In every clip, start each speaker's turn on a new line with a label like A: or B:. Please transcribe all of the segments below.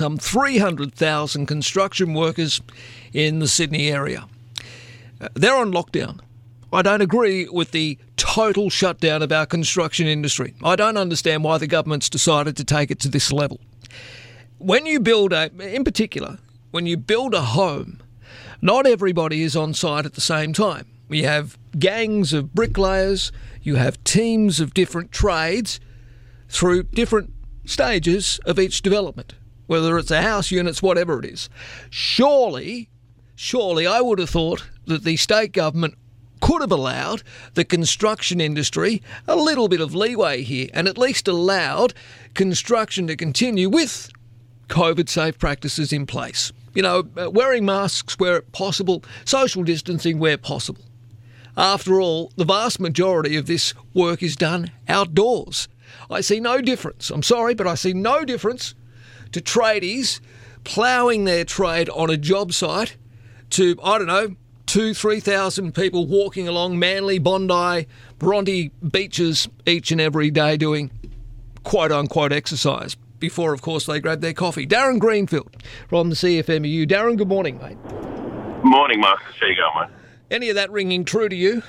A: some 300,000 construction workers in the Sydney area. Uh, they're on lockdown. I don't agree with the total shutdown of our construction industry. I don't understand why the government's decided to take it to this level. When you build a, in particular, when you build a home, not everybody is on site at the same time. You have gangs of bricklayers, you have teams of different trades through different stages of each development, whether it's a house, units, whatever it is. Surely, surely I would have thought that the state government could have allowed the construction industry a little bit of leeway here and at least allowed construction to continue with COVID safe practices in place. You know, uh, wearing masks where possible, social distancing where possible. After all, the vast majority of this work is done outdoors. I see no difference. I'm sorry, but I see no difference to tradies ploughing their trade on a job site to, I don't know, two, 3,000 people walking along Manly, Bondi, Bronte beaches each and every day doing quote unquote exercise before, of course, they grab their coffee. Darren Greenfield from the CFMEU. Darren, good morning, mate.
B: Morning, Marcus. How you going, mate?
A: Any of that ringing true to you?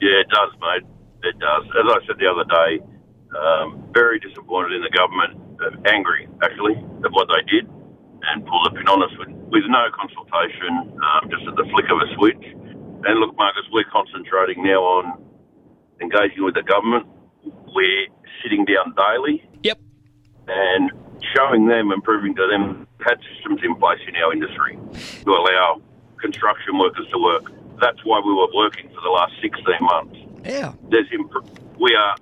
B: Yeah, it does, mate. It does. As I said the other day, um, very disappointed in the government, uh, angry actually of what they did, and pull the pin on us with, with no consultation, um, just at the flick of a switch. And look, Marcus, we're concentrating now on engaging with the government. We're sitting down daily.
A: Yep.
B: And showing them and proving to them had systems in place in our industry to allow construction workers to work. That's why we were working for the last 16 months.
A: Yeah.
B: There's imp- we are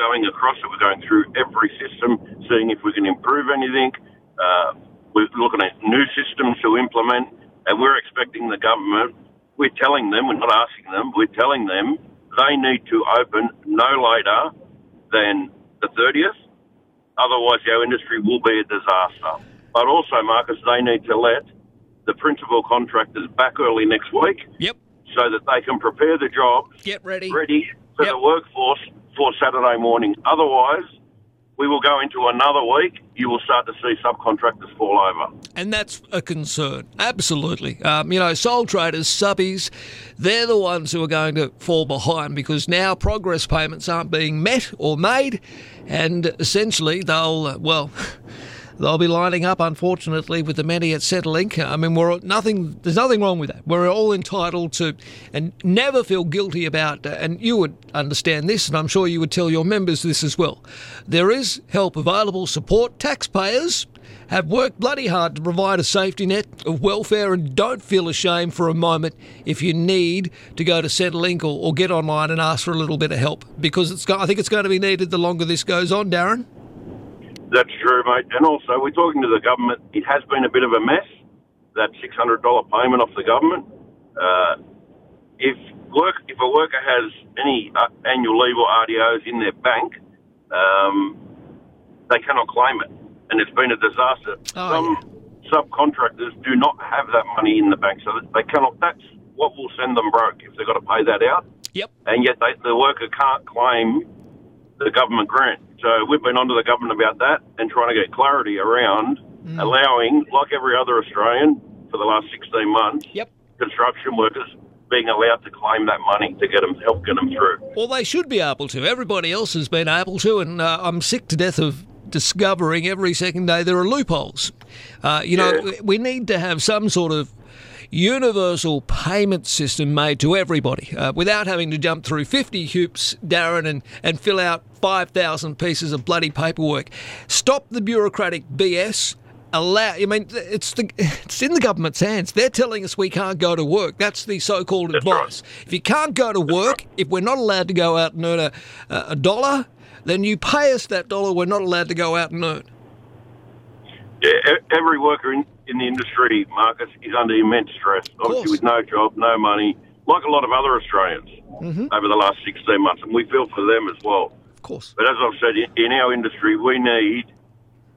B: going across it. We're going through every system, seeing if we can improve anything. Uh, we're looking at new systems to implement, and we're expecting the government. We're telling them, we're not asking them, we're telling them they need to open no later than the 30th. Otherwise, our industry will be a disaster. But also, Marcus, they need to let the principal contractors back early next week
A: Yep.
B: so that they can prepare the jobs
A: Get ready.
B: ready for
A: Yep.
B: the workforce for Saturday morning. Otherwise, we will go into another week. You will start to see subcontractors fall over.
A: And that's a concern. Absolutely. Um, you know, sole traders, subbies, they're the ones who are going to fall behind because now progress payments aren't being met or made. And essentially, they'll, uh, well, they'll be lining up, unfortunately, with the many at Centrelink. I mean, we're nothing. There's nothing wrong with that. We're all entitled to, and never feel guilty about. Uh, and you would understand this, and I'm sure you would tell your members this as well. There is help available, support. Taxpayers have worked bloody hard to provide a safety net of welfare, and don't feel ashamed for a moment if you need to go to Centrelink or, or get online and ask for a little bit of help because it's. I think it's going to be needed the longer this goes on, Darren.
B: That's true, mate. And also, we're talking to the government. It has been a bit of a mess. That six hundred dollar payment off the government. Uh, if work, if a worker has any uh, annual leave or RDOs in their bank, um, they cannot claim it, and it's been a disaster.
A: Oh,
B: Some subcontractors do not have that money in the bank, so they cannot. That's what will send them broke if they've got to pay that out,
A: Yep.
B: and yet they, the worker can't claim the government grant. So we've been onto the government about that and trying to get clarity around allowing, like every other Australian for the last 16 months,
A: Yep.
B: construction workers being allowed to claim that money to get them help get them through.
A: Well, they should be able to. Everybody else has been able to, and uh, I'm sick to death of discovering every second day there are loopholes. Uh, you know, we need to have some sort of universal payment system made to everybody uh, without having to jump through 50 hoops, Darren, and, and fill out 5,000 pieces of bloody paperwork. Stop the bureaucratic BS. Allow. I mean, it's the it's in the government's hands. They're telling us we can't go to work. That's the so-called
B: That's right.
A: advice. If you can't go to work, if we're not allowed to go out and earn a, a dollar, then you pay us that dollar. We're not allowed to go out and earn.
B: Yeah, every worker in, in the industry, Marcus, is under immense stress. Obviously, with no job, no money, like a lot of other Australians mm-hmm. over the last 16 months, and we feel for them as well.
A: Of course.
B: But as I've said, in, our industry, we need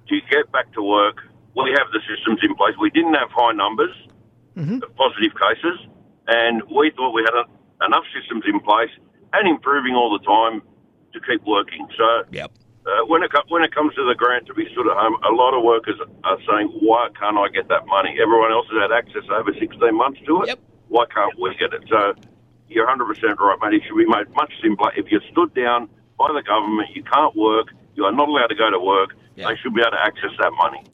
B: to get back to work. We have the systems in place. We didn't have high numbers mm-hmm. of positive cases, and we thought we had a, enough systems in place and improving all the time to keep working. So
A: Yep.
B: Uh, when it when it comes to the grant to be stood at home, a lot of workers are saying, "Why can't I get that money?" Everyone else has had access over 16 months to it.
A: Yep.
B: Why can't we get it? So you're 100% right, mate. It should be made much simpler. If you're stood down by the government, you can't work, you are not allowed to go to work.
A: Yeah.
B: They should be able to access that money.